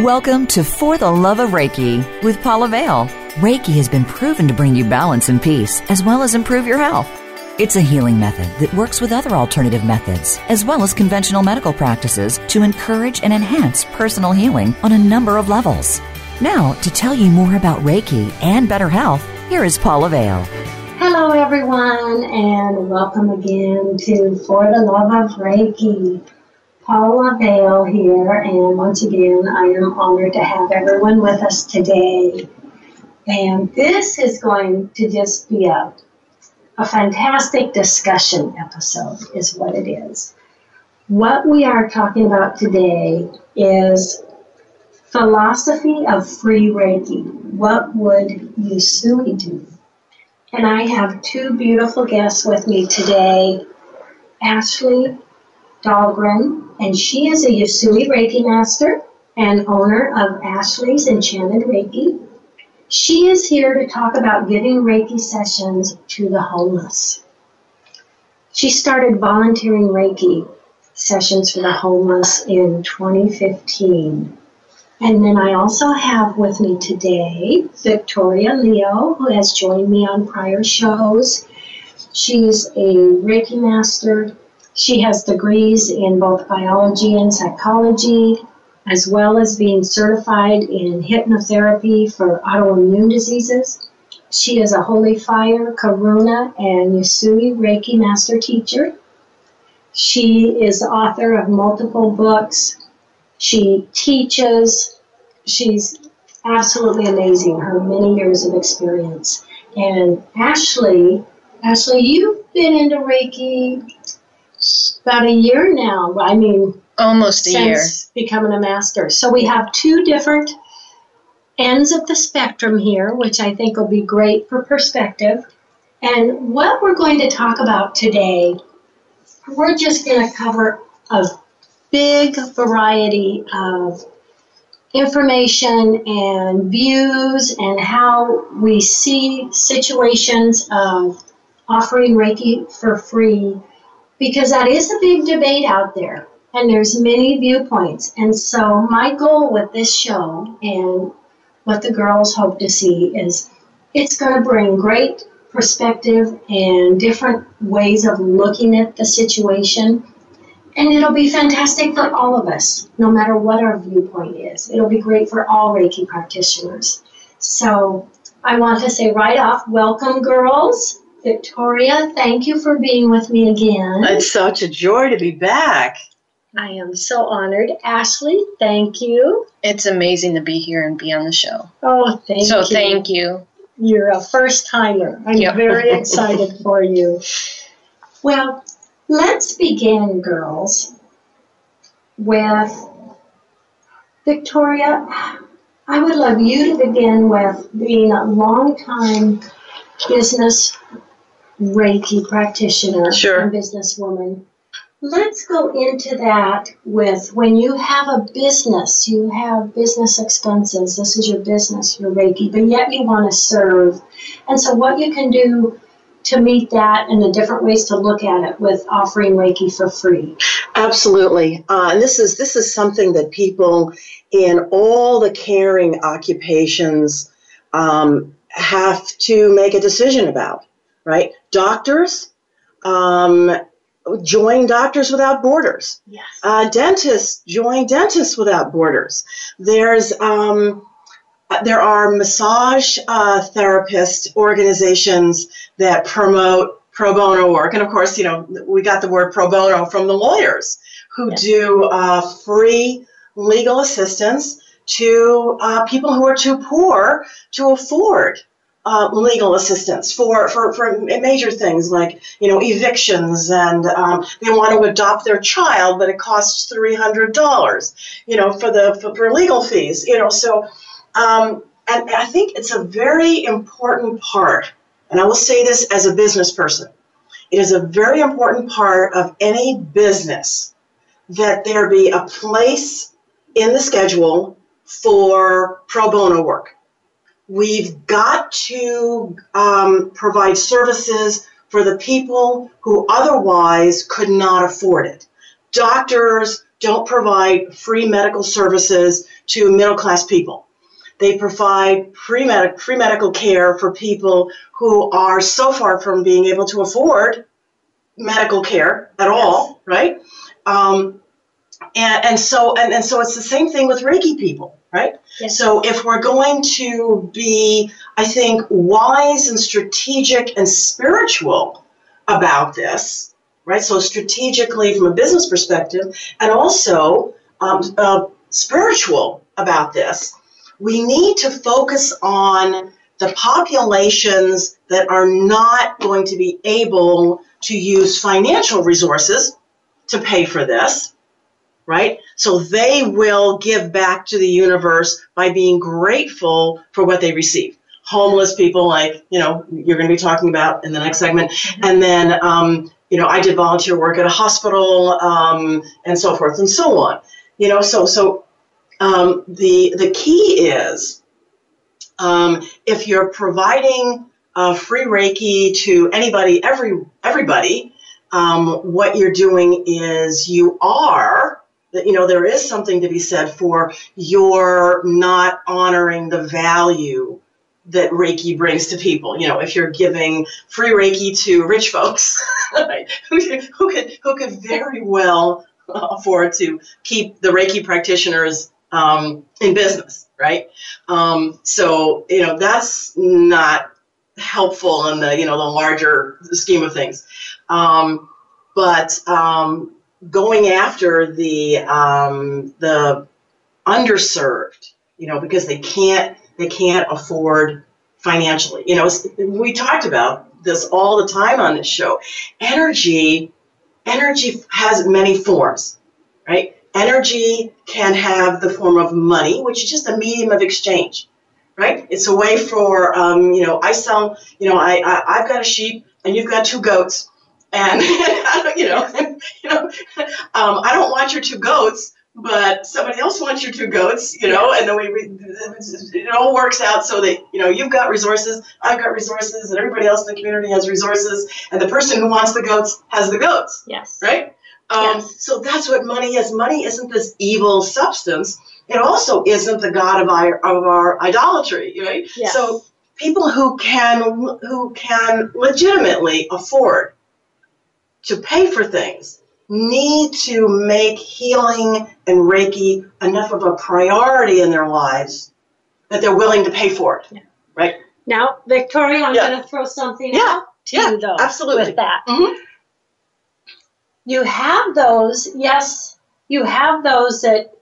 Welcome to For the Love of Reiki with Paula Vale. Reiki has been proven to bring you balance and peace, as well as improve your health. It's a healing method that works with other alternative methods, as well as conventional medical practices, to encourage and enhance personal healing on a number of levels. Now, to tell you more about Reiki and better health, here is Paula Vale. Hello, everyone, and welcome again to For the Love of Reiki. Paula Vale here, and once again, I am honored to have everyone with us today. And this is going to just be a, a fantastic discussion episode, is what it is. What we are talking about today is philosophy of free Reiki. What would Usui do? And I have two beautiful guests with me today Ashley Dahlgren, and she is a Usui Reiki master and owner of Ashley's Enchanted Reiki. She is here to talk about giving Reiki sessions to the homeless. She started volunteering Reiki sessions for the homeless in 2015. And then I also have with me today Victoria Leo, who has joined me on prior shows. She's a Reiki master she has degrees in both biology and psychology, as well as being certified in hypnotherapy for autoimmune diseases. She is a Holy Fire, Karuna, and Usui Reiki Master Teacher. She is the author of multiple books. She teaches. She's absolutely amazing, her many years of experience. And Ashley, Ashley, you've been into Reiki about a year now. I mean, almost a year becoming a master. So we have two different ends of the spectrum here, which I think will be great for perspective. And what we're going to talk about today, we're just going to cover a big variety of information and views and how we see situations of offering Reiki for free because that is a big debate out there and there's many viewpoints. And so my goal with this show and what the girls hope to see is it's going to bring great perspective and different ways of looking at the situation. And it'll be fantastic for all of us, no matter what our viewpoint is. It'll be great for all Reiki practitioners. So I want to say right off, welcome, girls. Victoria, thank you for being with me again. It's such a joy to be back. I am so honored. Ashley, thank you. It's amazing to be here and be on the show. Oh, thank so you. So thank you. You're a first timer. I'm yep. very excited for you. Well, let's begin, girls, with Victoria. I would love you to begin with being a long time business Reiki practitioner sure. and businesswoman. Let's go into that with when you have a business, you have business expenses. This is your business, your Reiki, but yet you want to serve. And so, what you can do to meet that and the different ways to look at it with offering Reiki for free. Absolutely, uh, and this is this is something that people in all the caring occupations um, have to make a decision about right? Doctors, um, join Doctors Without Borders. Yes. Uh, dentists, join Dentists Without Borders. There's um, there are massage uh, therapist organizations that promote pro bono work, and of course, you know we got the word pro bono from the lawyers who yes. do uh, free legal assistance to uh, people who are too poor to afford uh, legal assistance for, for, for major things like you know evictions and um, they want to adopt their child but it costs $300 you know for the for, for legal fees you know so um, and I think it's a very important part and I will say this as a business person it is a very important part of any business that there be a place in the schedule for pro bono work We've got to um, provide services for the people who otherwise could not afford it. Doctors don't provide free medical services to middle class people. They provide free, medical care for people who are so far from being able to afford medical care at all, right? Um, and, and so and, and so it's the same thing with Reiki people right? Yes. So if we're going to be, I think, wise and strategic and spiritual about this, right? So strategically from a business perspective, and also um, uh, spiritual about this, we need to focus on the populations that are not going to be able to use financial resources to pay for this right? So they will give back to the universe by being grateful for what they receive. Homeless people, like, you know, you're going to be talking about in the next segment. And then, um, you know, I did volunteer work at a hospital um, and so forth and so on. You know, so, so um, the, the key is um, if you're providing uh, free Reiki to anybody, every, everybody, um, what you're doing is you are that you know there is something to be said for your not honoring the value that Reiki brings to people. You know, if you're giving free Reiki to rich folks who, who could who could very well afford to keep the Reiki practitioners um, in business, right? Um, so you know that's not helpful in the you know the larger scheme of things. Um, but um, going after the um, the underserved, you know, because they can't they can't afford financially. You know, we talked about this all the time on this show. Energy, energy has many forms, right? Energy can have the form of money, which is just a medium of exchange, right? It's a way for, um, you know, I sell, you know, I, I I've got a sheep and you've got two goats and you know, you know, um, I don't want your two goats, but somebody else wants your two goats, you know, and then we, we it all works out so that you know you've got resources, I've got resources, and everybody else in the community has resources, and the person who wants the goats has the goats. Yes. Right. Um, yes. So that's what money is. Money isn't this evil substance. It also isn't the god of our of our idolatry, right? Yes. So people who can who can legitimately afford to pay for things need to make healing and Reiki enough of a priority in their lives that they're willing to pay for it. Yeah. Right? Now, Victoria, I'm yeah. going to throw something yeah. out to yeah, you, though. Absolutely. With that. Mm-hmm. You have those, yes, you have those that,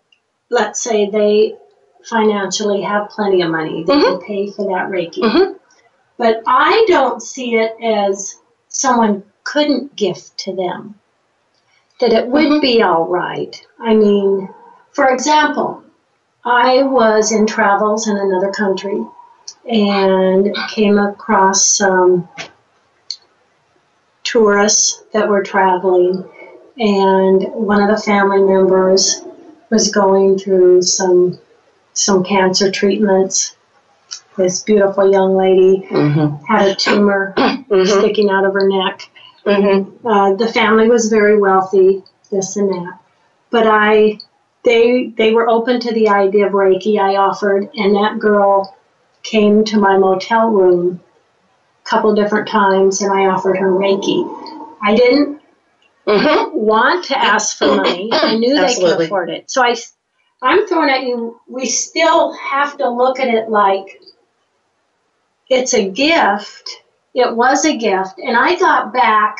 let's say, they financially have plenty of money. They mm-hmm. can pay for that Reiki. Mm-hmm. But I don't see it as someone couldn't gift to them, that it would mm-hmm. be all right. I mean, for example, I was in travels in another country and came across some tourists that were traveling, and one of the family members was going through some some cancer treatments. This beautiful young lady mm-hmm. had a tumor mm-hmm. sticking out of her neck, Mm-hmm. Uh, the family was very wealthy, this and that. But I, they, they were open to the idea of Reiki. I offered, and that girl came to my motel room a couple different times, and I offered her Reiki. I didn't mm-hmm. want to ask for money. I knew they could afford it. So I, I'm throwing at you. We still have to look at it like it's a gift it was a gift, and I got back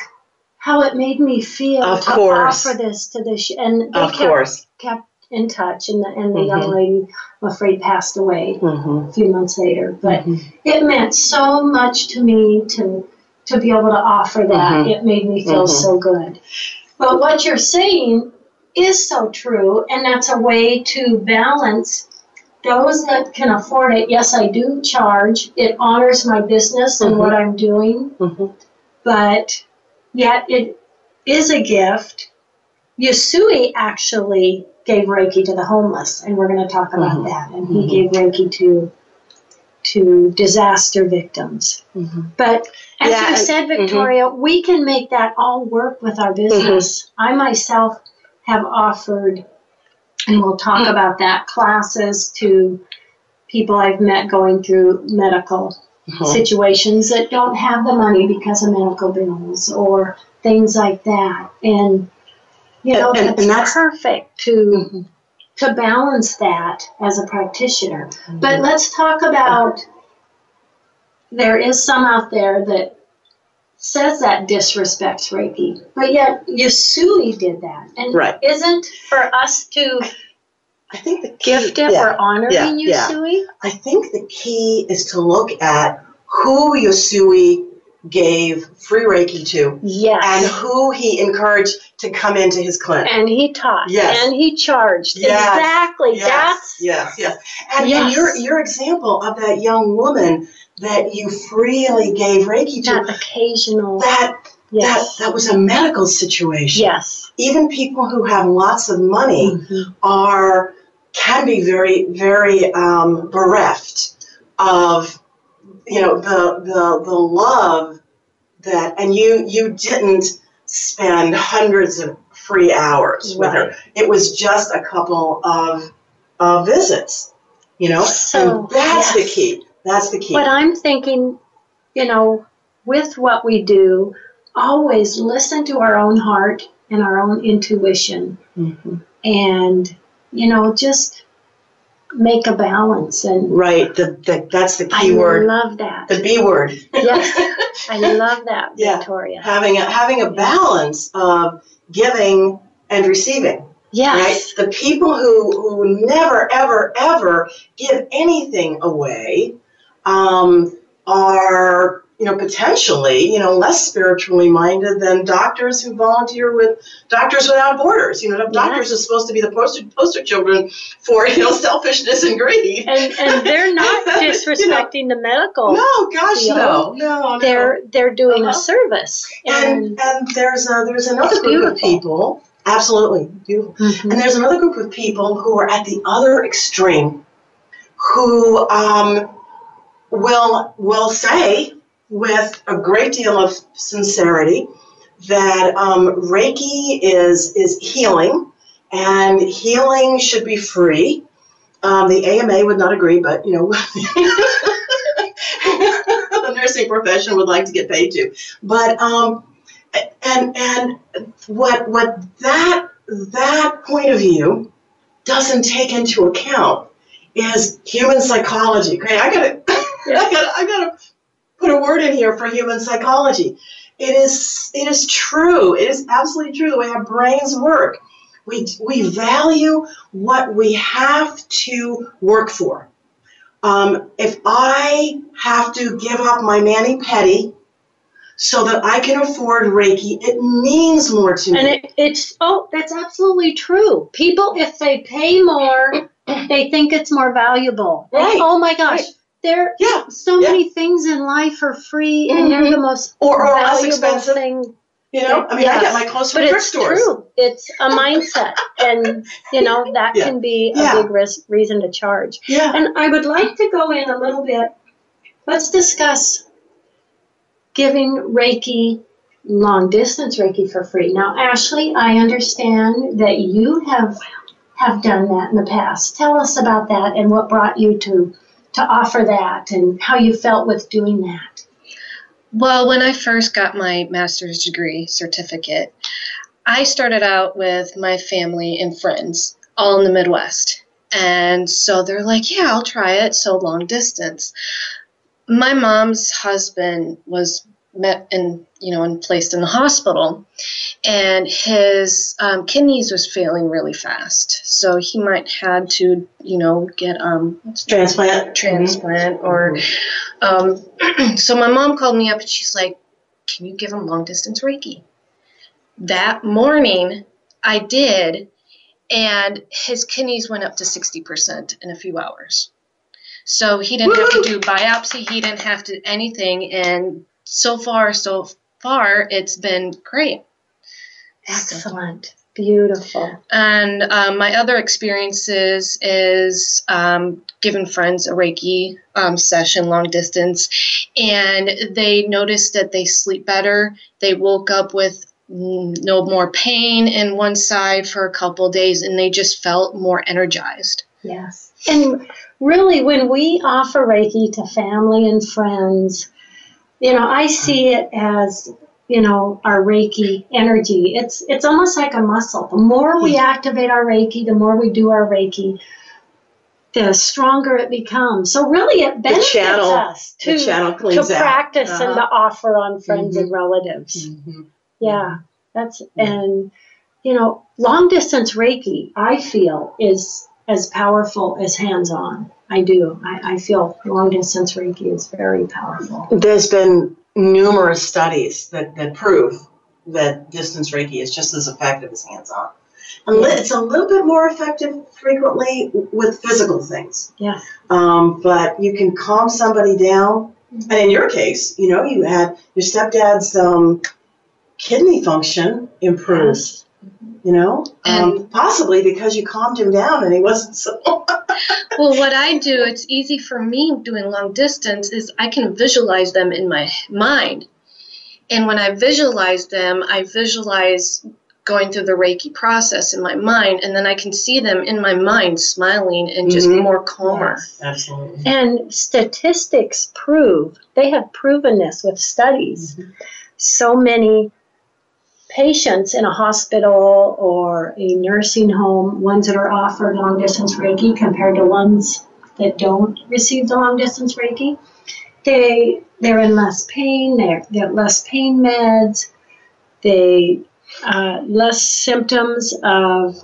how it made me feel of to course. offer this to this, and they of kept, course kept in touch, and the, and the young Mhm. lady, I'm afraid, passed away Mm-hmm. a few months later. But Mhm. it meant so much to me to to be able to offer that. Mhm. It made me feel Mhm. so good. But what you're saying is so true, and that's a way to balance those that can afford it. Yes, I do charge. It honors my business and Mhm. what I'm doing, Mm-hmm. but yet it is a gift. Usui actually gave Reiki to the homeless, and we're going to talk about Mhm. that. And he Mhm. gave Reiki to to disaster victims. Mm-hmm. But as Yeah, you said, Victoria, we can make that all work with our business. I myself have offered, and we'll talk about that, classes to people I've met going through medical Mm-hmm. situations that don't have the money because of medical bills or things like that. And you know, And- and- and that's- perfect to Mm-hmm. to balance that as a practitioner. But let's talk about there is some out there that says that disrespects Reiki, but yet Usui did that. And Right. isn't for us to I think the key, gift it yeah, or honoring yeah, yeah. Usui? I think the key is to look at who Usui gave free Reiki to and who he encouraged to come into his clinic. And he taught. Yes. And he charged. Yes. Exactly. Yes, That's yes, yes. And, and Yes. your your example of that young woman that you freely gave Reiki to, that occasional. that Yes. that that was a medical situation. Yes. Even people who have lots of money Mhm. are can be very very um, bereft of you know the the the love that and you you didn't spend hundreds of free hours with her. It was just a couple of uh, visits, you know. So, and that's the key. That's the key. But I'm thinking, you know, with what we do, always listen to our own heart and our own intuition Mhm. and, you know, just make a balance. And Right. The, the that's the I key word. I love that. The B word. Yes. I love that, Yeah. Victoria. having a having a balance of giving and receiving. Yes. Right? The people who who never ever ever give anything away um, are you know potentially you know less spiritually minded than doctors who volunteer with Doctors Without Borders. You know, doctors are supposed to be the poster poster children for you know selfishness and greed. And, and they're not You know, disrespecting the medical. No, gosh, field. no, no, no. They're they're doing Uh-huh. a service. and and there's a, there's another group of people. Absolutely beautiful. Mhm. And there's another group of people who are at the other extreme, who um, will will say with a great deal of sincerity that um, Reiki is is healing, and healing should be free. Um, the AMA would not agree, but you know, the nursing profession would like to get paid too. But um, and and what what that that point of view doesn't take into account is human psychology. Okay, I gotta I gotta I gotta put a word in here for human psychology. It is it is true. It is absolutely true the way our brains work. We we value what we have to work for. Um, if I have to give up my mani pedi so that I can afford Reiki, it means more to me. And it, it's oh, that's absolutely true. People, if they pay more, they think it's more valuable. And, Right. oh my gosh, Right. There yeah, so Yeah. many things in life are free, and they're Mhm. the most or, or less expensive. thing. You know, I mean, I get my clothes from But thrift it's stores. true. It's a mindset, and you know that Yeah. can be a Yeah. big ris- reason to charge. Yeah. And I would like to go in a little bit. Let's discuss giving Reiki, long distance Reiki for free. Now, Ashley, I understand that you have have done that in the past. Tell us about that and what brought you to to offer that and how you felt with doing that. Well, when I first got my master's degree certificate, I started out with my family and friends all in the Midwest. And so they're like, yeah, I'll try it. So long distance. My mom's husband was met and you know and placed in the hospital. And his um, kidneys was failing really fast. So he might had to you know get um transplant. transplant mm-hmm. or um, so my mom called me up and she's like can you give him long distance reiki? That morning i did and his kidneys went up to 60% in a few hours. So he didn't Woo! have to do biopsy he didn't have to anything and so far so far it's been great. Excellent. Beautiful. And um, my other experiences is um, giving friends a reiki um, session long distance and they noticed that they sleep better. They woke up with no more pain in one side for a couple days and they just felt more energized. Yes. And really when we offer reiki to family and friends you know i see it as you know our reiki energy. It's it's almost like a muscle. The more we activate our reiki the more we do our reiki the stronger it becomes. So really it benefits channel, us to, to practice uh-huh. and to offer on friends mm-hmm. and relatives. Mm-hmm. yeah that's and you know long distance reiki i feel is as powerful as hands on i do I, I feel long distance reiki is very powerful there's been numerous studies that, that prove that distance Reiki is just as effective as hands on. And it's a little bit more effective frequently with physical things. Yeah. Um, but you can calm somebody down. And in your case, you know, you had your stepdad's um, kidney function improved. Yes. You know, um, possibly because you calmed him down and he wasn't so. well, what I do, it's easy for me doing long distance, is I can visualize them in my mind. And when I visualize them, I visualize going through the Reiki process in my mind, and then I can see them in my mind smiling and just mm-hmm. more calmer. Yes, absolutely. And statistics prove, they have proven this with studies. Mm-hmm. So many patients in a hospital or a nursing home, ones that are offered long distance Reiki compared to ones that don't receive the long distance Reiki, they they're in less pain. They're they're less pain meds. They uh, less symptoms of.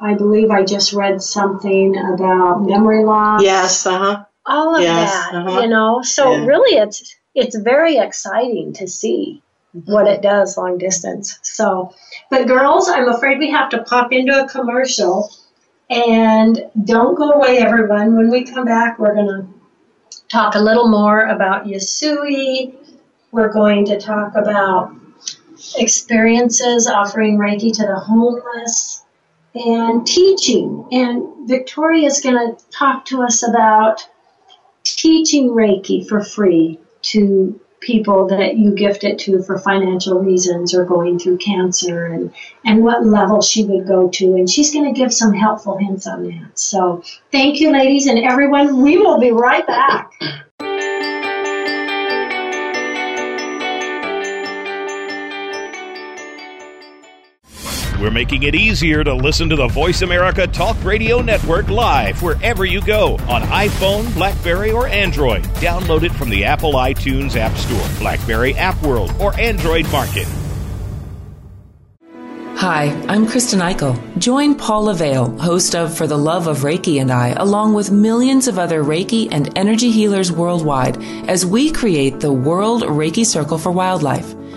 I believe I just read something about memory loss. Yes, uh huh. All of yes, that, uh-huh. you know. So yeah. really, it's it's very exciting to see what it does long distance. So, but girls, I'm afraid we have to pop into a commercial. And don't go away, everyone. When we come back, we're going to talk a little more about Usui. We're going to talk about experiences offering Reiki to the homeless and teaching. And Victoria is going to talk to us about teaching Reiki for free to people that you gift it to for financial reasons or going through cancer and, and what level she would go to. And she's going to give some helpful hints on that. So thank you, ladies and everyone. We will be right back. We're making it easier to listen to the Voice America Talk Radio Network live wherever you go on iPhone, Blackberry, or Android. Download it from the Apple iTunes App Store, Blackberry App World, or Android Market. Hi, I'm Kristen Eichel. Join Paula Vale, host of For the Love of Reiki and I, along with millions of other Reiki and energy healers worldwide, as we create the World Reiki Circle for Wildlife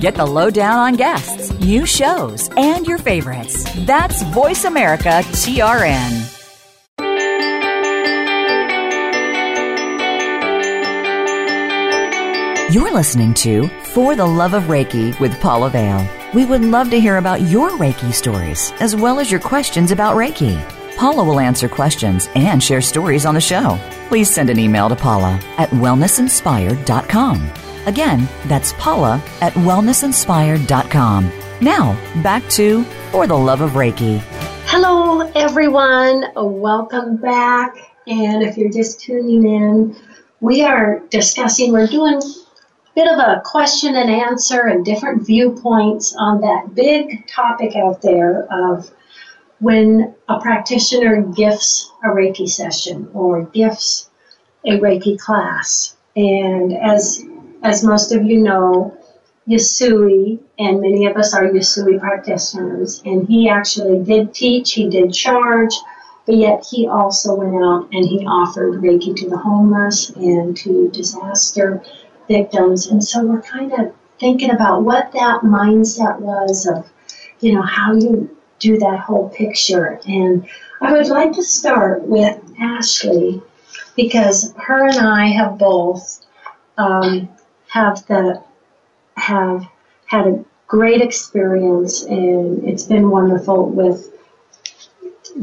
Get the lowdown on guests, new shows, and your favorites. That's Voice America TRN. You're listening to For the Love of Reiki with Paula Vale. We would love to hear about your Reiki stories as well as your questions about Reiki. Paula will answer questions and share stories on the show. Please send an email to Paula at wellnessinspired.com. Again, that's Paula at wellnessinspired.com. Now, back to For the Love of Reiki. Hello, everyone. Welcome back. And if you're just tuning in, we are discussing, we're doing a bit of a question and answer and different viewpoints on that big topic out there of when a practitioner gifts a Reiki session or gifts a Reiki class. And as as most of you know, Usui, and many of us are Usui practitioners, and he actually did teach, he did charge, but yet he also went out and he offered Reiki to the homeless and to disaster victims. And so we're kind of thinking about what that mindset was of, you know, how you do that whole picture. And I would like to start with Ashley because her and I have both um, have the have had a great experience and it's been wonderful with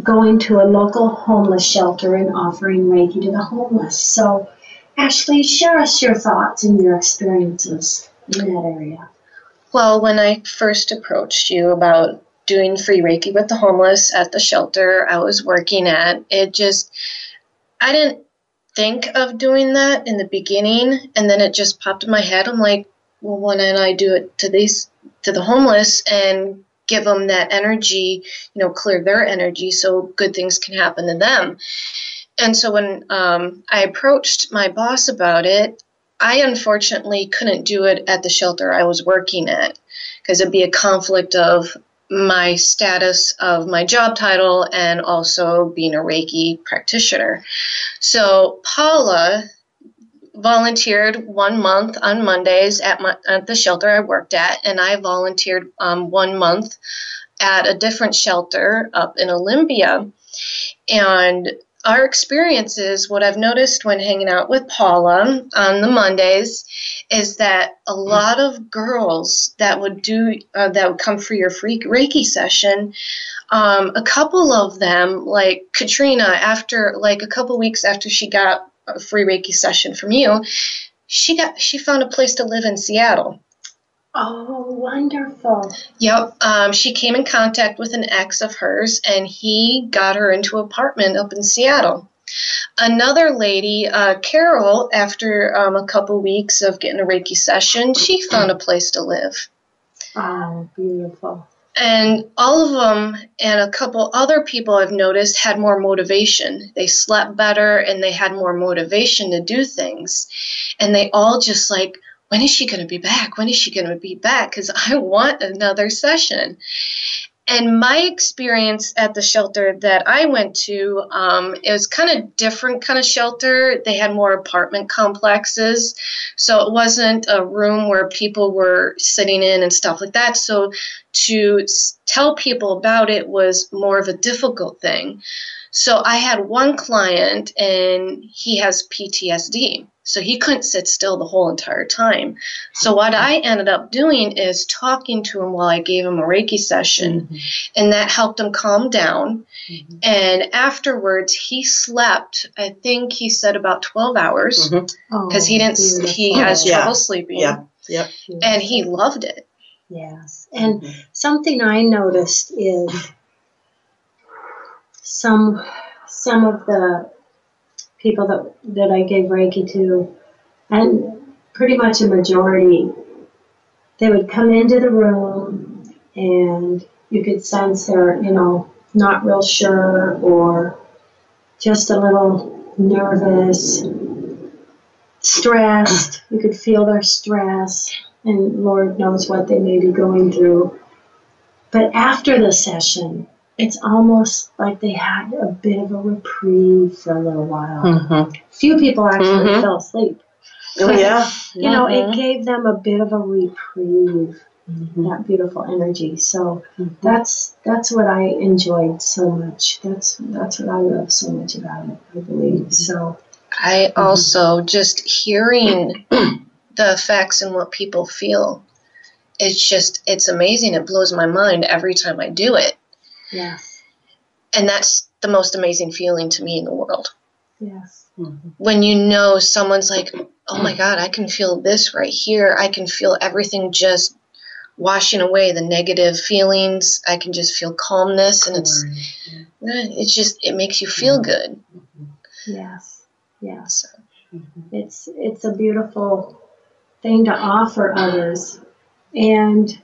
going to a local homeless shelter and offering Reiki to the homeless. So Ashley, share us your thoughts and your experiences in that area. Well, when I first approached you about doing free Reiki with the homeless at the shelter I was working at, it just, I didn't think of doing that in the beginning, and then it just popped in my head. I'm like, well, why don't I do it to these, to the homeless and give them that energy, you know, clear their energy so good things can happen to them. And so when um, I approached my boss about it, I unfortunately couldn't do it at the shelter I was working at because it'd be a conflict of my status of my job title and also being a Reiki practitioner. So Paula volunteered one month on Mondays at, my, at the shelter I worked at, and I volunteered um, one month at a different shelter up in Olympia. And our experiences, what I've noticed when hanging out with Paula on the Mondays, is that a lot of girls that would do uh, that would come for your free Reiki session, um, a couple of them, like Katrina, after like a couple weeks after she got a free Reiki session from you, she got she found a place to live in Seattle. Oh, wonderful. Yep. Um, she came in contact with an ex of hers, and he got her into an apartment up in Seattle. Another lady, uh, Carol, after um, a couple weeks of getting a Reiki session, she found a place to live. Oh, beautiful. And all of them and a couple other people I've noticed had more motivation. They slept better and they had more motivation to do things. And they all just like when is she going to be back? When is she going to be back? Because I want another session. And my experience at the shelter that I went to, um, it was kind of different kind of shelter. They had more apartment complexes, so it wasn't a room where people were sitting in and stuff like that. So to tell people about it was more of a difficult thing. So I had one client, and he has PTSD. So he couldn't sit still the whole entire time. So what I ended up doing is talking to him while I gave him a Reiki session, mm-hmm. and that helped him calm down. Mm-hmm. And afterwards, he slept. I think he said about twelve hours because mm-hmm. oh, he didn't. Beautiful. He has yeah. trouble sleeping. Yeah. Yep. And he loved it. Yes. And mm-hmm. something I noticed is some some of the people that, that I gave Reiki to, and pretty much a majority, they would come into the room and you could sense they're, you know, not real sure or just a little nervous, stressed. You could feel their stress, and Lord knows what they may be going through. But after the session, it's almost like they had a bit of a reprieve for a little while. Mm-hmm. Few people actually mm-hmm. fell asleep. Oh, yeah. you know, it mm-hmm. gave them a bit of a reprieve. Mm-hmm. That beautiful energy. So mm-hmm. that's that's what I enjoyed so much. That's that's what I love so much about it. I believe so. I also just hearing the effects and what people feel. It's just, it's amazing. It blows my mind every time I do it. Yes. And that's the most amazing feeling to me in the world. Yes. Mm-hmm. When you know someone's like, oh my God, I can feel this right here. I can feel everything just washing away the negative feelings. I can just feel calmness, and it's it's just it makes you feel mm-hmm. good. Yes. Yes. So, mm-hmm. It's it's a beautiful thing to offer others, and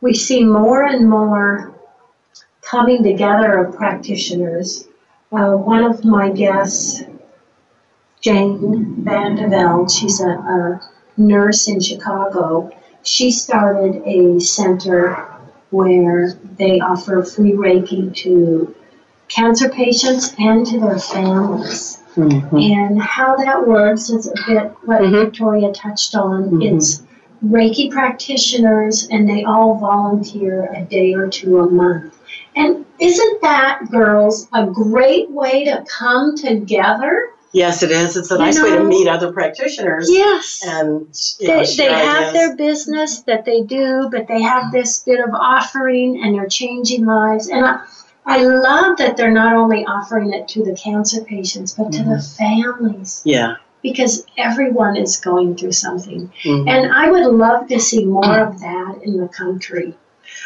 we see more and more coming together of practitioners. Uh, one of my guests, Jane Van de she's a, a nurse in Chicago. She started a center where they offer free Reiki to cancer patients and to their families. And how that works is a bit what Mhm. Victoria touched on. Mhm. It's Reiki practitioners, and they all volunteer a day or two a month. And isn't that, girls, a great way to come together? Yes, it is. It's a You nice way to meet other practitioners Yes. and you know, They, they have their business that they do, but they have this bit of offering and they're changing lives. And I, I love that they're not only offering it to the cancer patients, but to the families yeah. because everyone is going through something. Mhm. And I would love to see more of that in the country.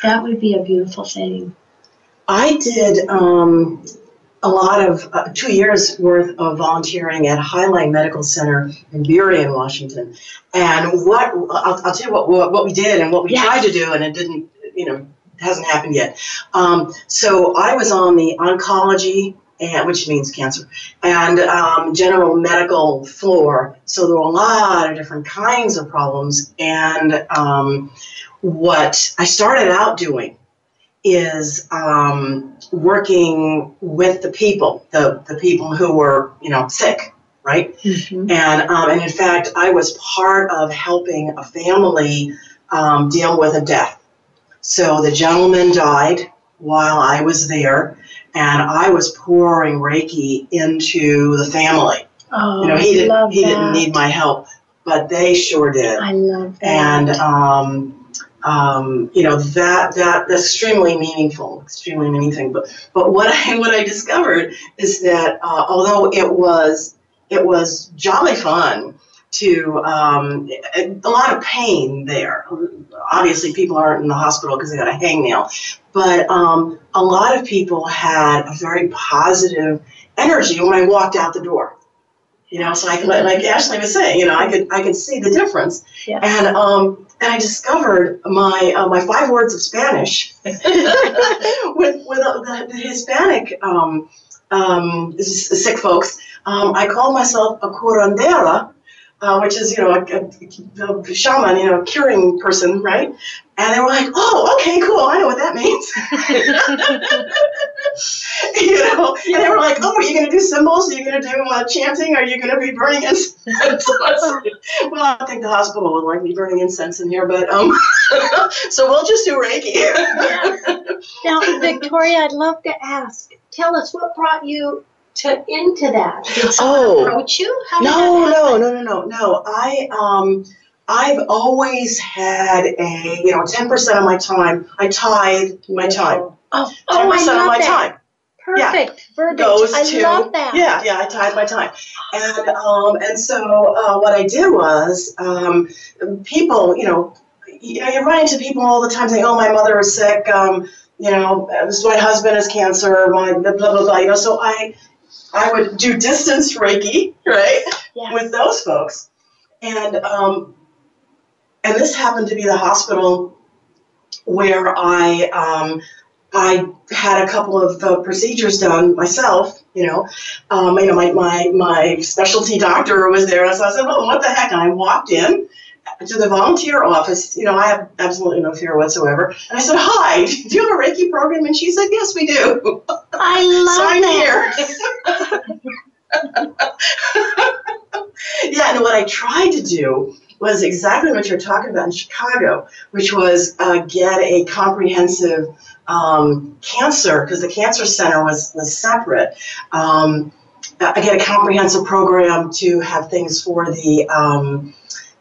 That would be a beautiful thing. I did um, a lot of uh, two years worth of volunteering at Highline Medical Center in Burien, Washington. And what I'll, I'll tell you what, what what we did and what we Yes. tried to do, and it didn't, you know, hasn't happened yet. Um, so I was on the oncology. And, which means cancer, and um, general medical floor. So there were a lot of different kinds of problems. And um, what I started out doing is um, working with the people, the, the people who were, you know, sick, right? And, um, and in fact, I was part of helping a family um, deal with a death. So the gentleman died while I was there, and I was pouring Reiki into the family. Oh, You know, he didn't, he that. didn't need my help, but they sure did I love that. and um, you know that that that's extremely meaningful, extremely meaningful. But but what I what I discovered is that uh, although it was it was jolly fun to um, a a lot of pain there. Obviously, people aren't in the hospital because they got a hangnail, but um, a lot of people had a very positive energy when I walked out the door. You know, so I could, like Ashley was saying, you know, I could I could see the difference. Yeah. And um, and I discovered my uh, my five words of Spanish with with uh, the, the Hispanic um, um, sick folks. Um, I called myself a curandera, uh, which is you know a, a, a shaman, you know, a curing person, right? And they were like, "Oh, okay, cool. I know what that means." you know, and they were like, "Oh, are you going to do symbols? Are you going to do uh, chanting? Are you going to be burning incense?" well, I think the hospital would like me burning incense in here, but um, so we'll just do Reiki. Now, Victoria, I'd love to ask. Tell us what brought you to into that. Did someone Oh. approach you? How did No, no, no, no, no, no. I um, I've always had a you know ten percent of my time. I tithe my time. Oh, oh I love of my that. time Perfect. Verbiage. goes I to love that. yeah, yeah. I tied my time, and um, and so uh, what I did was um, people, you know, you know, you run into people all the time saying, "Oh, my mother is sick." Um, you know, this, my husband has cancer. My blah blah blah. blah. You know, so I I would do distance Reiki, right? Yes. with those folks. And um, and this happened to be the hospital where I um, I had a couple of uh, procedures done myself. You know, um, you know my, my my specialty doctor was there, so I said, "Well, what the heck?" And I walked in to the volunteer office. You know, I have absolutely no fear whatsoever. And I said, "Hi, do you have a Reiki program?" And she said, "Yes, we do." I love so here. yeah, and what I tried to do was exactly what you're talking about in Chicago, which was uh, get a comprehensive um, cancer, because the cancer center was, was separate. Um, I get a comprehensive program to have things for the um,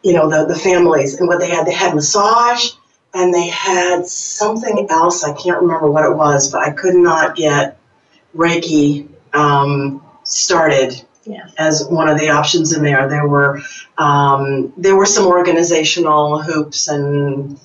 you know, the, the families and what they had. They had massage and they had something else. I can't remember what it was, but I could not get Reiki um, started Yeah. as one of the options in there. There were um, there were some organizational hoops and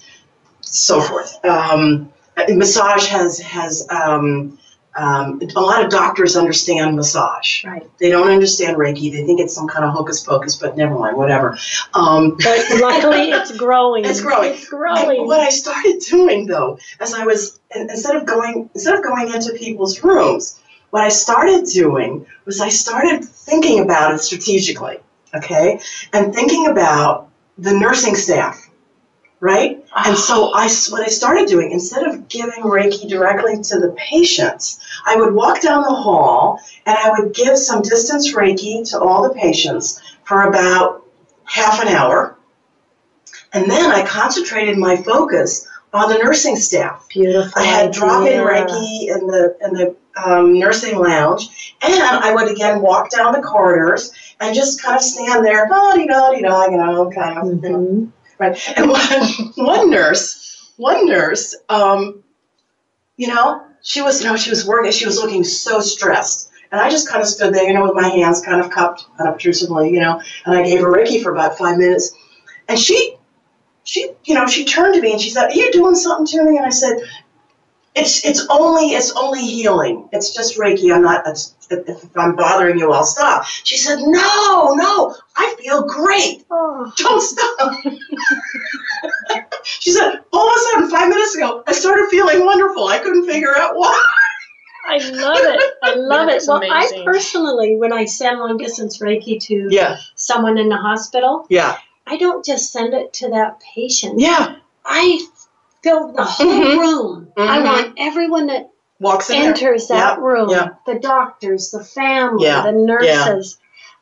so forth. Um, massage has has um, um, a lot of doctors understand massage. Right. They don't understand Reiki. They think it's some kind of hocus pocus, but never mind, whatever. Um, But luckily, it's growing. It's growing. It's growing. and what I started doing though, as I was instead of going instead of going into people's rooms, what I started doing was I started thinking about it strategically, okay, and thinking about the nursing staff, right? And so ah. I, what I started doing instead of giving Reiki directly to the patients, I would walk down the hall and I would give some distance Reiki to all the patients for about half an hour. And then I concentrated my focus on the nursing staff. Beautiful. I had drop-in. Reiki in the in the um, nursing lounge, and I would again walk down the corridors and just kind of stand there, da di da di da, you know, kind of, you know, Mhm. right. And one, one nurse, one nurse, um, you know, she was, you know, she was working, she was looking so stressed. And I just kind of stood there, you know, with my hands kind of cupped unobtrusively, you know, and I gave her Reiki for about five minutes. And she, she, you know, she turned to me and she said, Are you doing something to me? And I said, It's it's only it's only healing. It's just Reiki. I'm not if, if I'm bothering you, I'll stop. She said, No, no, I feel great. Oh, Don't stop. she said, all of a sudden, five minutes ago, I started feeling wonderful. I couldn't figure out why. I love it. I love That's it. Well, I personally, when I send long distance Reiki to Yeah, someone in the hospital, yeah, I don't just send it to that patient. yeah. I fill the whole Mhm. room. I Mhm. want everyone that Walks in there. enters that Yeah, room, yeah. the doctors, the family, Yeah, the nurses,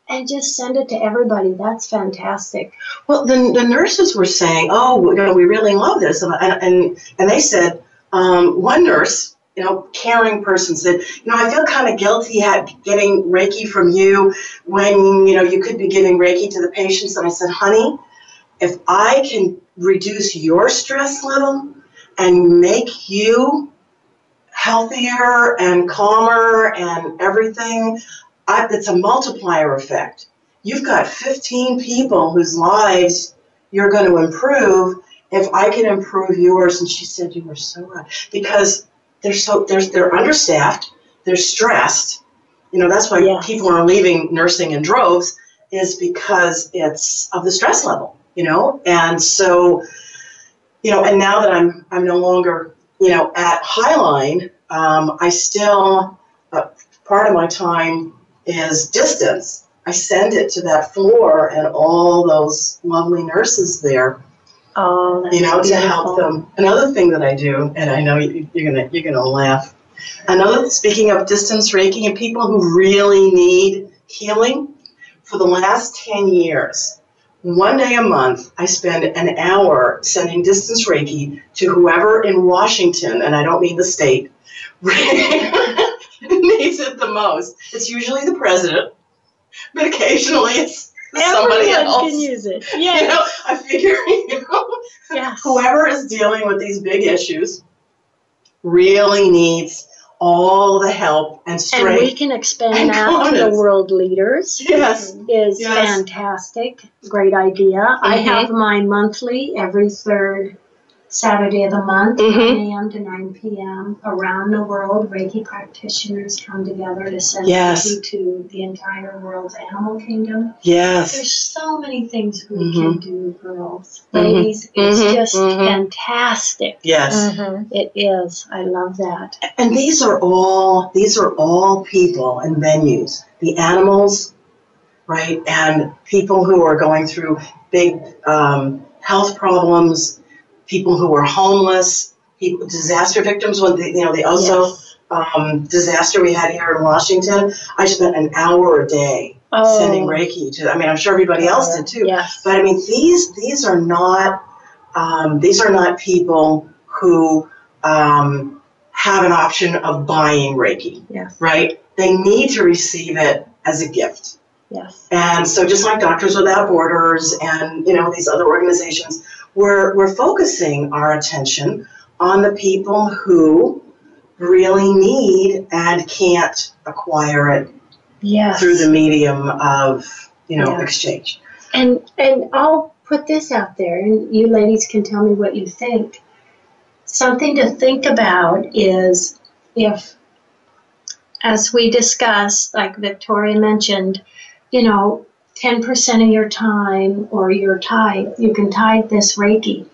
and just send it to everybody. That's fantastic. Well, the, the nurses were saying, "Oh, you know, we really love this," and and and they said, um, one nurse, you know, caring person said, "You know, I feel kind of guilty at getting Reiki from you when you know you could be giving Reiki to the patients." And I said, "Honey, if I can reduce your stress level and make you healthier and calmer and everything, I, it's a multiplier effect." you've got 15 people whose lives you're going to improve if I can improve yours. And she said, you were so right. Because they're so, they're, they're understaffed, they're stressed. You know, that's why Yes. people are leaving nursing in droves is because it's of the stress level, you know? And so, you know, and now that I'm, I'm no longer, you know, at Highline, um, I still, uh, part of my time is distance. I send it to that floor and all those lovely nurses there, Oh, you know, to help them. Another thing that I do, and I know you, you're gonna you're gonna laugh. Another speaking of distance Reiki and people who really need healing, for the last ten years, one day a month, I spend an hour sending distance Reiki to whoever in Washington, and I don't mean the state, needs it the most. It's usually the president, but occasionally it's somebody else. can use it. You know, I figure, you know, yes. whoever is dealing with these big issues really needs all the help and strength. And we can expand and that to the world leaders. yes. Is Yes. fantastic. Great idea. I Mhm. have my monthly every third Saturday of the month, Mhm. 9 a.m. to 9 p.m. Around the world, Reiki practitioners come together to send Yes. Reiki to the entire world's animal kingdom. Yes. There's so many things we Mhm. can do, girls. Mhm. Ladies, it's Mhm. just Mhm. fantastic. Yes. Mhm. It is. I love that. And these are all these are all people and venues. The animals, right, and people who are going through big um, health problems, people who were homeless, people, disaster victims. When the, you know the Oso Yes. um, disaster we had here in Washington, I spent an hour a day Oh, sending Reiki to. I mean, I'm sure everybody else did too. Yes. But I mean, these these are not um, these are not people who um, have an option of buying Reiki, Yes. right? They need to receive it as a gift. Yes. And so just like Doctors Without Borders and you know these other organizations, we're we're focusing our attention on the people who really need and can't acquire it Yes. through the medium of you know Yeah. exchange. And and I'll put this out there, and you ladies can tell me what you think. Something to think about is if, as we discussed, like Victoria mentioned, you know, 10% of your time or your tithe, you can tithe this Reiki.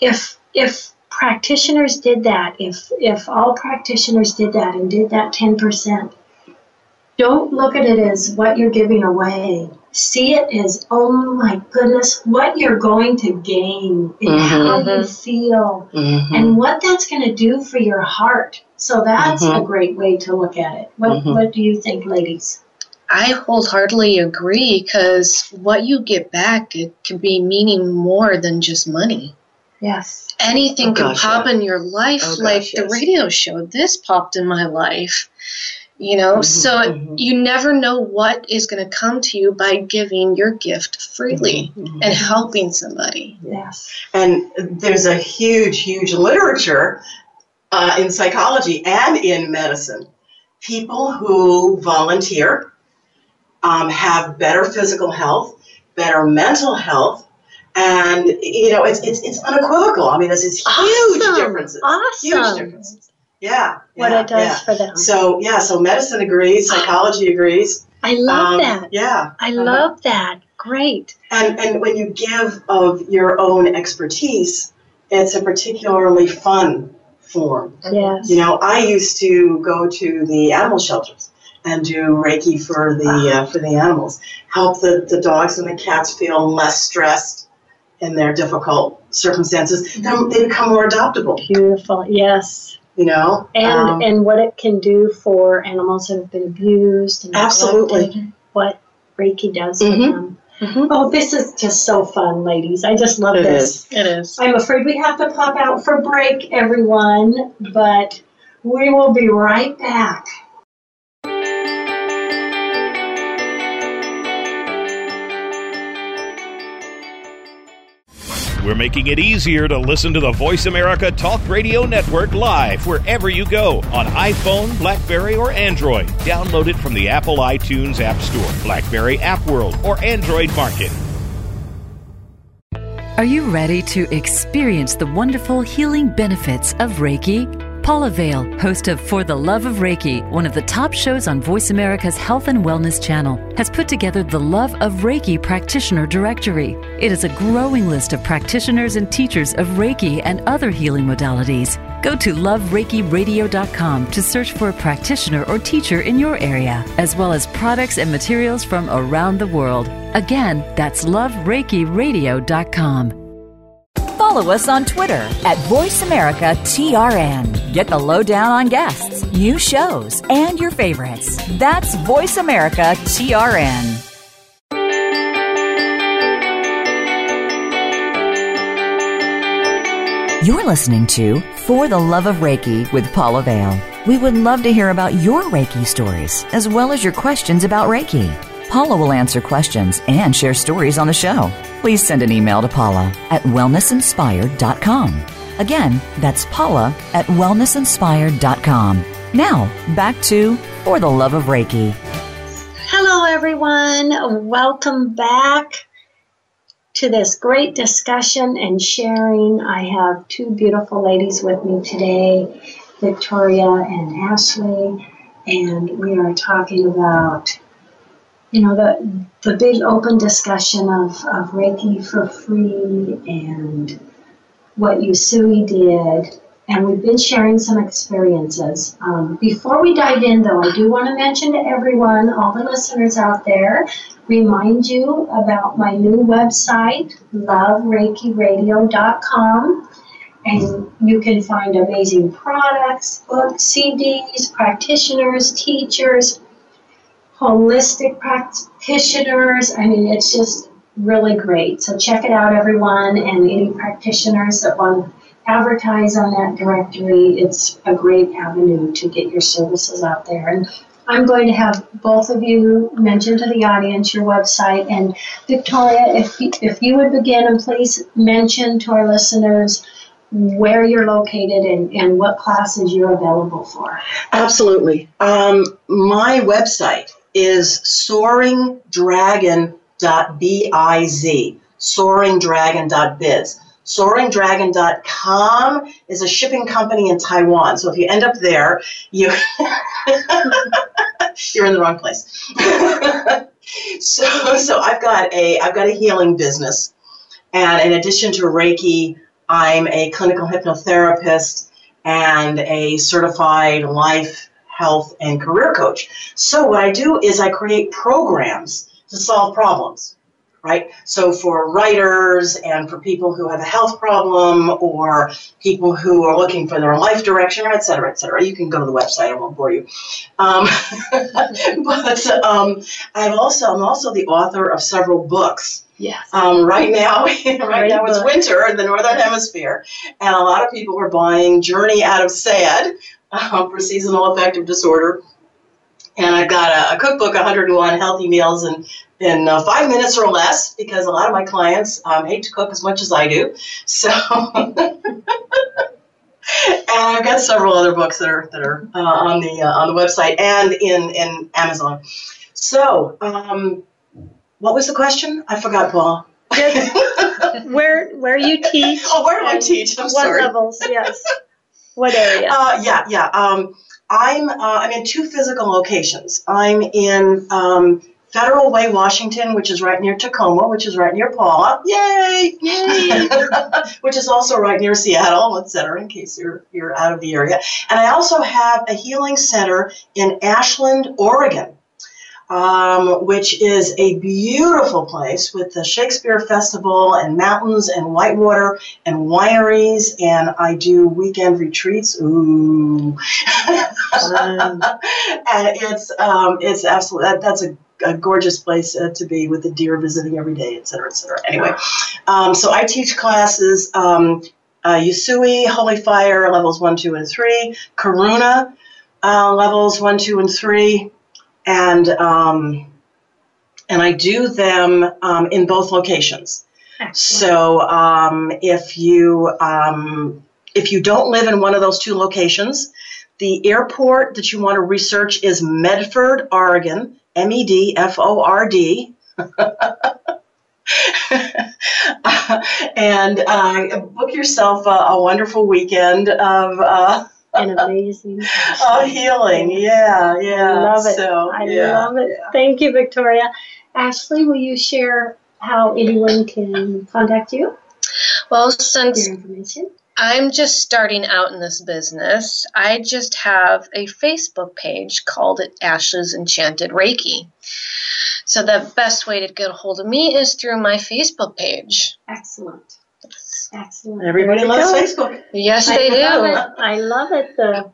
If if practitioners did that, if if all practitioners did that and did that 10%, don't look at it as what you're giving away. See it as, oh my goodness, what you're going to gain and how you feel Mm-hmm. and what that's going to do for your heart. So that's Mhm. a great way to look at it. What, Mhm. what do you think, ladies? I wholeheartedly agree because what you get back it can be meaning more than just money. Yes. Anything Oh, can gosh, pop yeah. in your life, Oh, like gosh, the yes. radio show. This popped in my life, you know. Mhm, so mhm. you never know what is going to come to you by giving your gift freely Mhm. and helping somebody. Yes. And there's a huge, huge literature uh, in psychology and in medicine. People who volunteer um, have better physical health, better mental health, and you know it's it's, it's unequivocal. I mean, there's these huge Awesome. differences. Huge differences. Yeah. What yeah, it does yeah. for them. So yeah, so medicine agrees, psychology agrees. I love Um, that. Yeah. I Uh-huh. love that. Great. And and when you give of your own expertise, it's a particularly fun form. Yes. You know, I used to go to the animal shelters and do Reiki for the uh, for the animals, help the, the dogs and the cats feel less stressed in their difficult circumstances. Then they become more adoptable. Beautiful. Yes. You know, And Um, and what it can do for animals that have been abused and Absolutely. What Reiki does for Mhm. them. Mhm. Oh, this is just so fun, ladies. I just love It this. It is. I'm afraid we have to pop out for break, everyone, but we will be right back. We're making it easier to listen to the Voice America Talk Radio Network live wherever you go on iPhone, Blackberry, or Android. Download it from the Apple iTunes App Store, Blackberry App World, or Android Market. Are you ready to experience the wonderful healing benefits of Reiki? Paula Vale, host of For the Love of Reiki, one of the top shows on Voice America's Health and Wellness channel, has put together the Love of Reiki Practitioner Directory. It is a growing list of practitioners and teachers of Reiki and other healing modalities. Go to lovereikiradio.com to search for a practitioner or teacher in your area, as well as products and materials from around the world. Again, that's lovereikiradio.com. Follow us on Twitter at VoiceAmericaTRN. Get the lowdown on guests, new shows, and your favorites. That's VoiceAmericaTRN. You're listening to For the Love of Reiki with Paula Vale. We would love to hear about your Reiki stories, as well as your questions about Reiki. Paula will answer questions and share stories on the show. Please send an email to Paula at wellnessinspired.com. Again, that's Paula at wellnessinspired.com. Now, back to For the Love of Reiki. Hello, everyone. Welcome back to this great discussion and sharing. I have two beautiful ladies with me today, Victoria and Ashley, and we are talking about, you know, the the big open discussion of, of Reiki for free and what Usui did. And we've been sharing some experiences. Um, before we dive in, though, I do want to mention to everyone, all the listeners out there, remind you about my new website, lovereikiradio.com. And you can find amazing products, books, CDs, practitioners, teachers, holistic practitioners. I mean, it's just really great. So check it out, everyone. And any practitioners that want to advertise on that directory, it's a great avenue to get your services out there. And I'm going to have both of you mention to the audience your website. And Victoria, if you, if you would begin and please mention to our listeners where you're located and, and what classes you're available for. Absolutely. Um, my website is soaringdragon.biz. Soaringdragon.biz. SoaringDragon.com is a shipping company in Taiwan. So if you end up there, you you're in the wrong place. so so I've got a I've got a healing business, and in addition to Reiki, I'm a clinical hypnotherapist and a certified life, health, and career coach. So what I do is I create programs to solve problems right? So for writers and for people who have a health problem or people who are looking for their life direction, et cetera, et cetera, you can go to the website. I won't bore you. Um, but um, I'm also I'm also the author of several books. Yes. Um, right now, right now it's winter in the northern hemisphere, and a lot of people are buying Journey Out of Sad uh, for seasonal affective disorder. And I've got a, a cookbook, 101 healthy meals in, in uh, five minutes or less because a lot of my clients um, hate to cook as much as I do. So, and I've got several other books that are that are uh, on the uh, on the website and in in Amazon. So, um, what was the question? I forgot, Paul. where where you teach? Oh, where do I teach? I'm what sorry. levels? Yes. What area? Uh, yeah, yeah. Um, I'm uh, I'm in two physical locations. I'm in um, Federal Way, Washington, which is right near Tacoma, which is right near Paula. Yay! Yay! which is also right near Seattle, et cetera, in case you're, you're out of the area. And I also have a healing center in Ashland, Oregon. Um, which is a beautiful place with the Shakespeare Festival and mountains and whitewater and wineries. And I do weekend retreats. Ooh, and it's um, it's absolutely that, that's a a gorgeous place uh, to be with the deer visiting every day, et cetera, et cetera. Anyway, um, so I teach classes um, uh, Usui, Holy Fire, levels one, two, and three, Karuna, uh, levels one, two, and three, and um, and I do them um, in both locations. So um, if you um, if you don't live in one of those two locations, the airport that you want to research is Medford, Oregon. M E D F O R D. and uh, book yourself a, a, wonderful weekend of uh, an amazing oh, healing. Yeah, yeah. I love it. So, I yeah, love it. yeah. Thank you, Victoria. Ashley, will you share how anyone can contact you? Well, since Your information. I'm just starting out in this business. I just have a Facebook page called it Ashley's Enchanted Reiki. So the best way to get a hold of me is through my Facebook page. Excellent. Excellent. Everybody loves go. Facebook. Yes, I they love do. it. I love it. The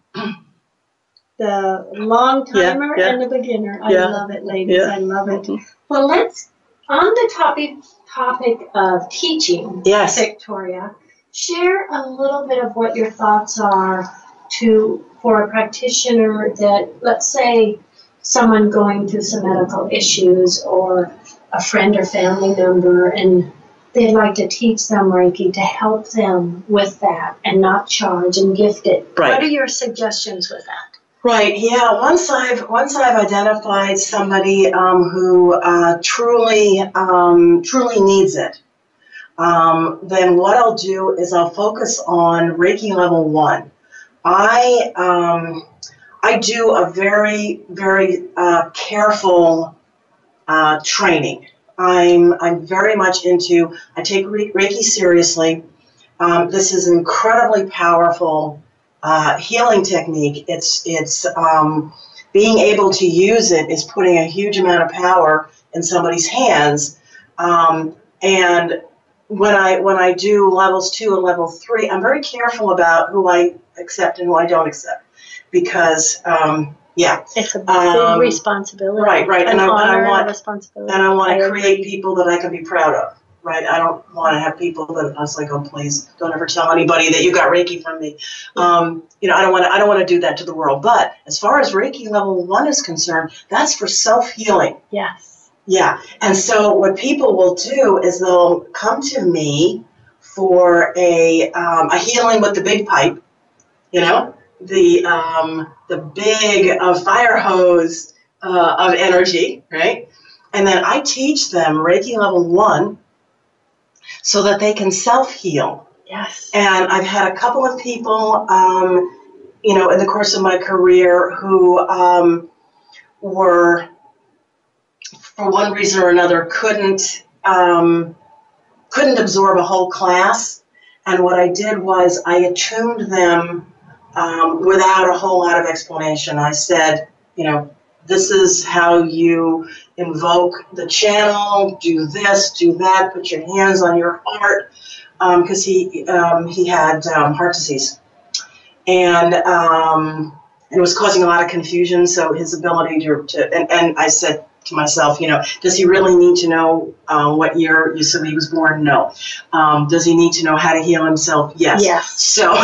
the long Yeah, timer yeah. and the beginner. I Yeah. love it, ladies. Yeah. I love it. Mm-hmm. Well, let's on the topic topic of teaching. Yes. Victoria, share a little bit of what your thoughts are to for a practitioner that let's say someone going through some medical issues or a friend or family member and they'd like to teach them Reiki to help them with that and not charge and gift it. Right. What are your suggestions with that? Right. Yeah. Once I've once I've identified somebody um, who uh, truly um, truly needs it, um, then what I'll do is I'll focus on Reiki level one. I um, I do a very very uh, careful uh, training. I'm I'm very much into. I take Re- Reiki seriously. Um, this is an incredibly powerful uh, healing technique. It's it's um, being able to use it is putting a huge amount of power in somebody's hands. Um, and when I when I do levels two and level three, I'm very careful about who I accept and who I don't accept because um, yeah, It's a big Um, responsibility. right, right, An and I- and I want- responsibility. and I want to create people that I can be proud of. right? I don't want to have people that I was like, oh, please don't ever tell anybody that you got Reiki from me. Um, you know, I don't want to. I don't want to do that to the world. But as far as Reiki level one is concerned, that's for self healing. Yes. Yeah. And so what people will do is they'll come to me for a um, a healing with the big pipe. You know, the um, the big uh, fire hose uh, of energy, right? And then I teach them Reiki level one so that they can self heal. Yes. And I've had a couple of people, um, you know, in the course of my career who um, were, for one reason or another, couldn't um, couldn't absorb a whole class. And what I did was I attuned them um, without a whole lot of explanation. I said, you know, this is how you invoke the channel, do this, do that, put your hands on your heart, because um, he, um, he had um, heart disease. And um, it was causing a lot of confusion, so his ability to, to and, and I said, to myself, you know, does he really need to know uh, what year you said he was born? No. Um, does he need to know how to heal himself? Yes. Yes. So,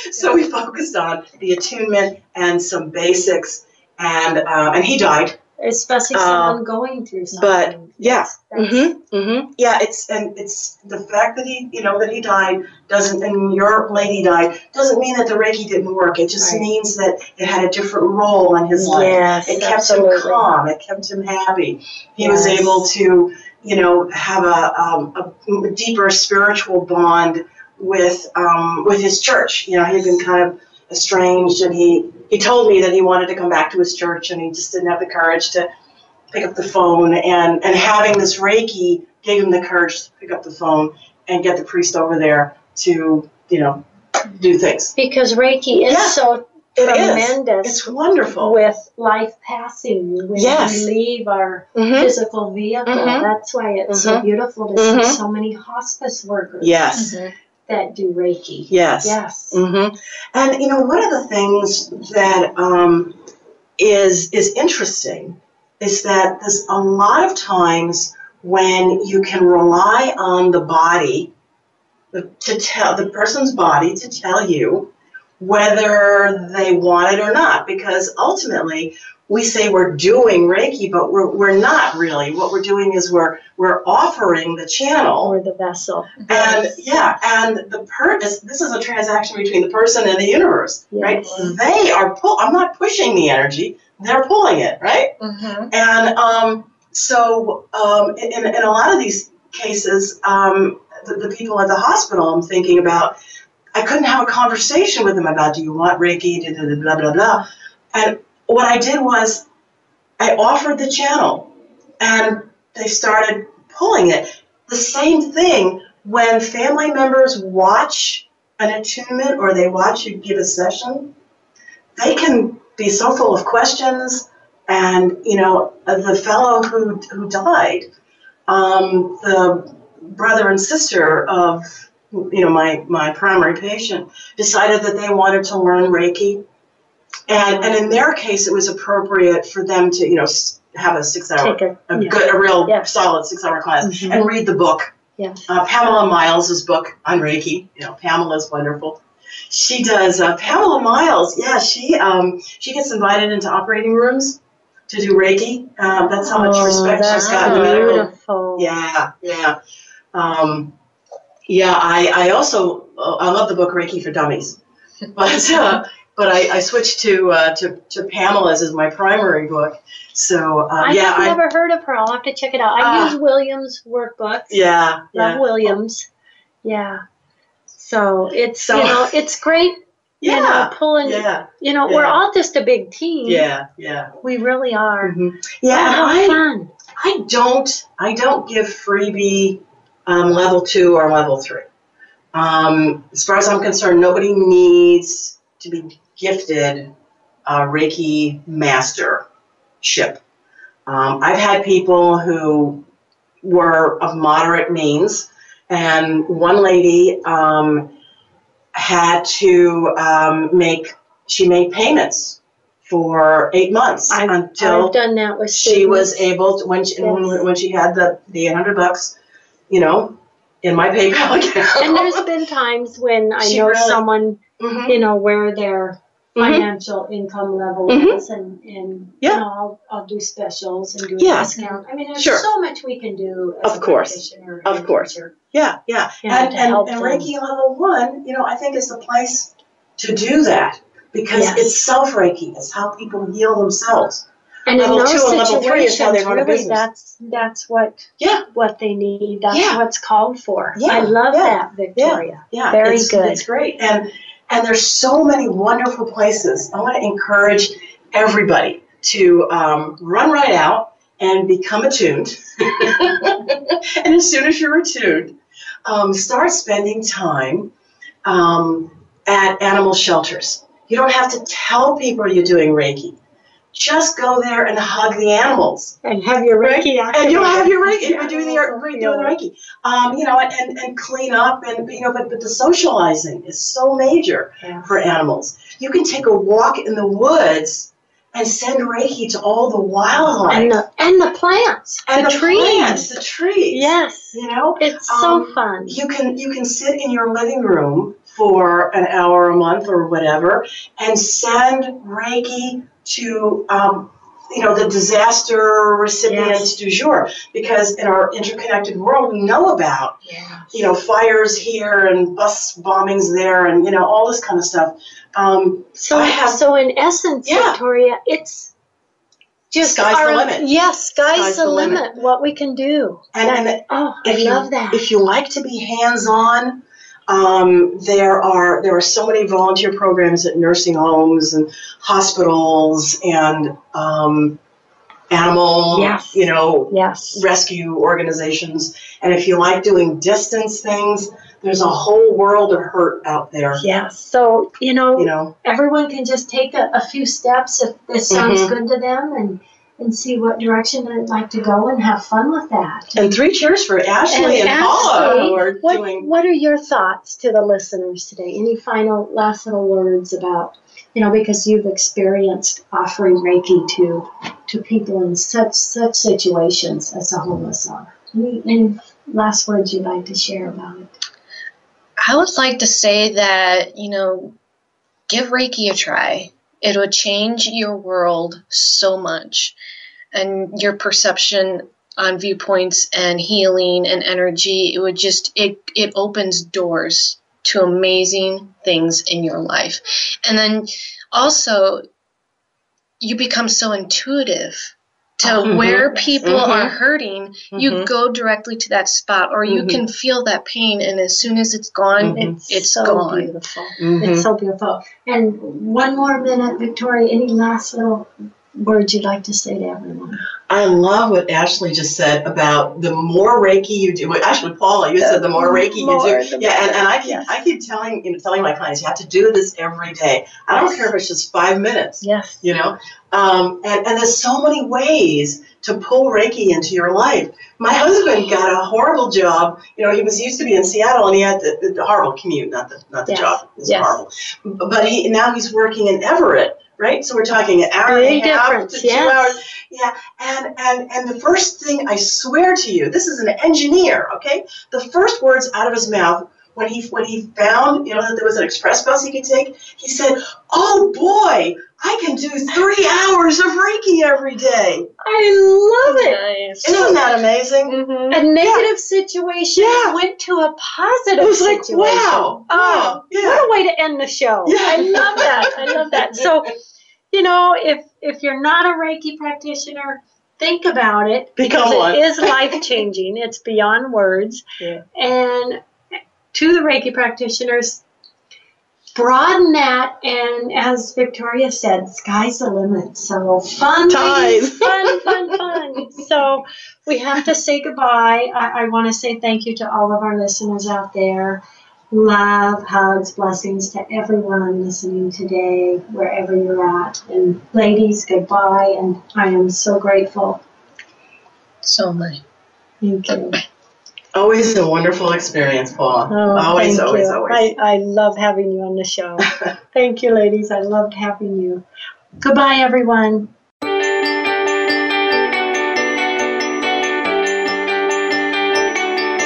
so we focused on the attunement and some basics, and uh, and he died. Especially someone um, going through something. But yeah, mm-hmm, mm-hmm. yeah. It's and it's the fact that he, you know, that he died doesn't, and your lady died doesn't mean that the Reiki didn't work. It just right. means that it had a different role in his life. Yes, it kept absolutely. him calm. It kept him happy. He Yes. was able to, you know, have a, um, a deeper spiritual bond with um, with his church. You know, he had been kind of estranged, and he he told me that he wanted to come back to his church, and he just didn't have the courage to pick up the phone. And and having this Reiki gave him the courage to pick up the phone and get the priest over there to you know do things. Because Reiki is Yeah. so It is. tremendous It's wonderful. with life passing when Yes. we leave our Mhm. physical vehicle. Mhm. That's why it's so Mhm. beautiful to see so many hospice workers Yes. That do Reiki. Yes. Yes. hmm And you know, one of the things that um, is is interesting is that there's a lot of times when you can rely on the body to tell the person's body to tell you whether they want it or not, because ultimately we say we're doing Reiki, but we're, we're not really. What we're doing is we're we're offering the channel Or the vessel. and yeah, and the per this, this is a transaction between the person and the universe, right? They are pull. I'm not pushing the energy; they're pulling it, right? Mm-hmm. And um, so, um, in, in a lot of these cases, um, the, the people at the hospital, I'm thinking about. I couldn't have a conversation with them about, do you want Reiki? Blah blah blah. And what I did was, I offered the channel, and they started pulling it. The same thing when family members watch an attunement or they watch you give a session, they can be so full of questions. And you know, the fellow who who died, um, the brother and sister of you know my my primary patient decided that they wanted to learn Reiki, and and in their case, it was appropriate for them to you know have a six hour a, yeah. good, a real Yes. solid six-hour class, Mhm. and read the book. Yes. Uh, Pamela Miles' book on Reiki. You know, Pamela's wonderful. She does. Uh, Pamela Miles. Yeah, she um, she gets invited into operating rooms to do Reiki. Uh, that's how much Oh, respect she's got in the beautiful. Yeah, yeah, um, yeah. I I also uh, I love the book Reiki for Dummies, but uh, but I, I switched to uh, to to Pamela's as my primary book. So uh, I yeah, have never heard of her. I'll have to check it out. I Ah. use Williams workbooks. yeah, Love yeah. Williams. Yeah. So it's So- you know it's great. You know, Yeah, pulling. yeah, You know, we're all just a big team. yeah, yeah. We really are. Mhm. Yeah, I, fun. I don't I don't give freebie um, level two or level three. Um, as far as I'm concerned, nobody needs to be gifted a Reiki mastership. Um, I've had people who were of moderate means, and one lady um, had to um, make she made payments for eight months I've, until I've done that with she was able to when she Yes. when, she had the the 800 bucks you know, in my PayPal account. And there's been times when I She know really- someone, Mhm. you know, where their Mhm. Financial income level Mhm. is, and, and Yeah. you know, I'll, I'll do specials and do a discount. I mean, there's Sure. so much we can do as Of a course. practitioner Of and course. teacher. Yeah, yeah. And to and, help and them. Reiki level one, you know, I think is the place to do that because Yes. it's self Reiki. It's how people heal themselves. And in Level those two and level three is how they situations, run a really, business. that's that's what Yeah. what they need. That's Yeah. what's called for. Yeah, I love yeah, that, Victoria. Yeah, Very it's, good. It's great, and and there's so many wonderful places. I want to encourage everybody to um, run right out and become attuned. and as soon as you're attuned, um, start spending time um, at animal shelters. You don't have to tell people you're doing Reiki. Just go there and hug the animals. And have your Reiki And you'll have your Reiki. activated. You're doing the doing the Reiki. Um, you know, and, and, and clean up and you know, but, but the socializing is so major Yeah. for animals. You can take a walk in the woods and send Reiki to all the wildlife And the and the plants, And the, the trees. plants, the trees. Yes, You know, it's Um, so fun. you can you can sit in your living room for an hour a month or whatever and send Reiki to um, you know the disaster recipients du jour because in our interconnected world we know about Yeah. you know fires here and bus bombings there and you know all this kind of stuff. Um, So, I have- so in essence, Yeah. Victoria, it's just Sky's the our, limit. Yes, sky's, Sky's the, the limit. limit. What we can do. And- That- and oh, I if you, love that. If you like to be hands-on, um, there are there are so many volunteer programs at nursing homes and hospitals and um, animal, Yes. you know, yes. rescue organizations. And if you like doing distance things, there's a whole world of hurt out there. Yes. So you know, You know, everyone can just take a, a few steps if this sounds Mhm. good to them, and and see what direction I'd like to go, and have fun with that. and three cheers for Ashley and, Paula Ashley, who are what, doing. what are your thoughts to the listeners today? Any final last little words about, you know, because you've experienced offering Reiki to to people in such such situations as the homeless are. Any, any last words you'd like to share about it? I would like to say that, you know, give Reiki a try. It would change your world so much and your perception on viewpoints and healing and energy. It would just it it opens doors to amazing things in your life. And then also you become so intuitive to Mhm. where people Mhm. are hurting you Mhm. go directly to that spot or you can feel that pain and as soon as it's gone Mhm. it's so gone beautiful. Mhm. It's so beautiful. And one more minute, Victoria. Any last little words you'd like to say to everyone? I love what Ashley just said about the more Reiki you do. Well, actually, Paula, you said the more Reiki more, you do. Yeah, and, and I keep Yes. I keep telling you know, telling my clients you have to do this every day. I don't Yes. care if it's just five minutes. Yes. You know, um, and and there's so many ways to pull Reiki into your life. My husband got a horrible job. You know, he was used to be in Seattle, and he had the, the horrible commute, not the not the Yes. job. It's Yes. horrible. But he now he's working in Everett, right? So we're talking an hour and a half to two yes. hours. Yeah, and and and the first thing I swear to you, this is an engineer, okay? The first words out of his mouth when he when he found you know that there was an express bus he could take, he said, "Oh boy, I can do three hours of Reiki every day." I love it. nice Isn't that amazing? Mhm. A negative situation Yeah. went to a positive It was like, situation. wow, Oh, yeah. what a way to end the show. Yeah. I love that. I love that. So, you know, if if you're not a Reiki practitioner, think about it Become because one. it is life changing. it's beyond words. Yeah. And to the Reiki practitioners, broaden that and as Victoria said, sky's the limit. So fun, Time. fun, fun, fun. So we have to say goodbye. I, I want to say thank you to all of our listeners out there. Love, hugs, blessings to everyone listening today, wherever you're at. And ladies, goodbye. And I am so grateful. so am I. Thank you. Always a wonderful experience, Paula. Oh, always, thank always, you. always. I, I love having you on the show. thank you, ladies. I loved having you. Goodbye, everyone.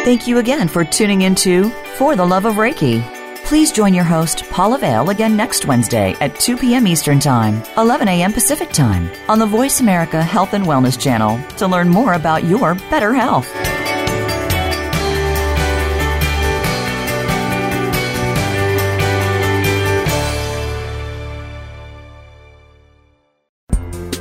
Thank you again for tuning into For the Love of Reiki. Please join your host, Paula Vale, again next Wednesday at 2 p.m. Eastern Time, 11 a.m. Pacific Time on the Voice America Health and Wellness Channel to learn more about your better health.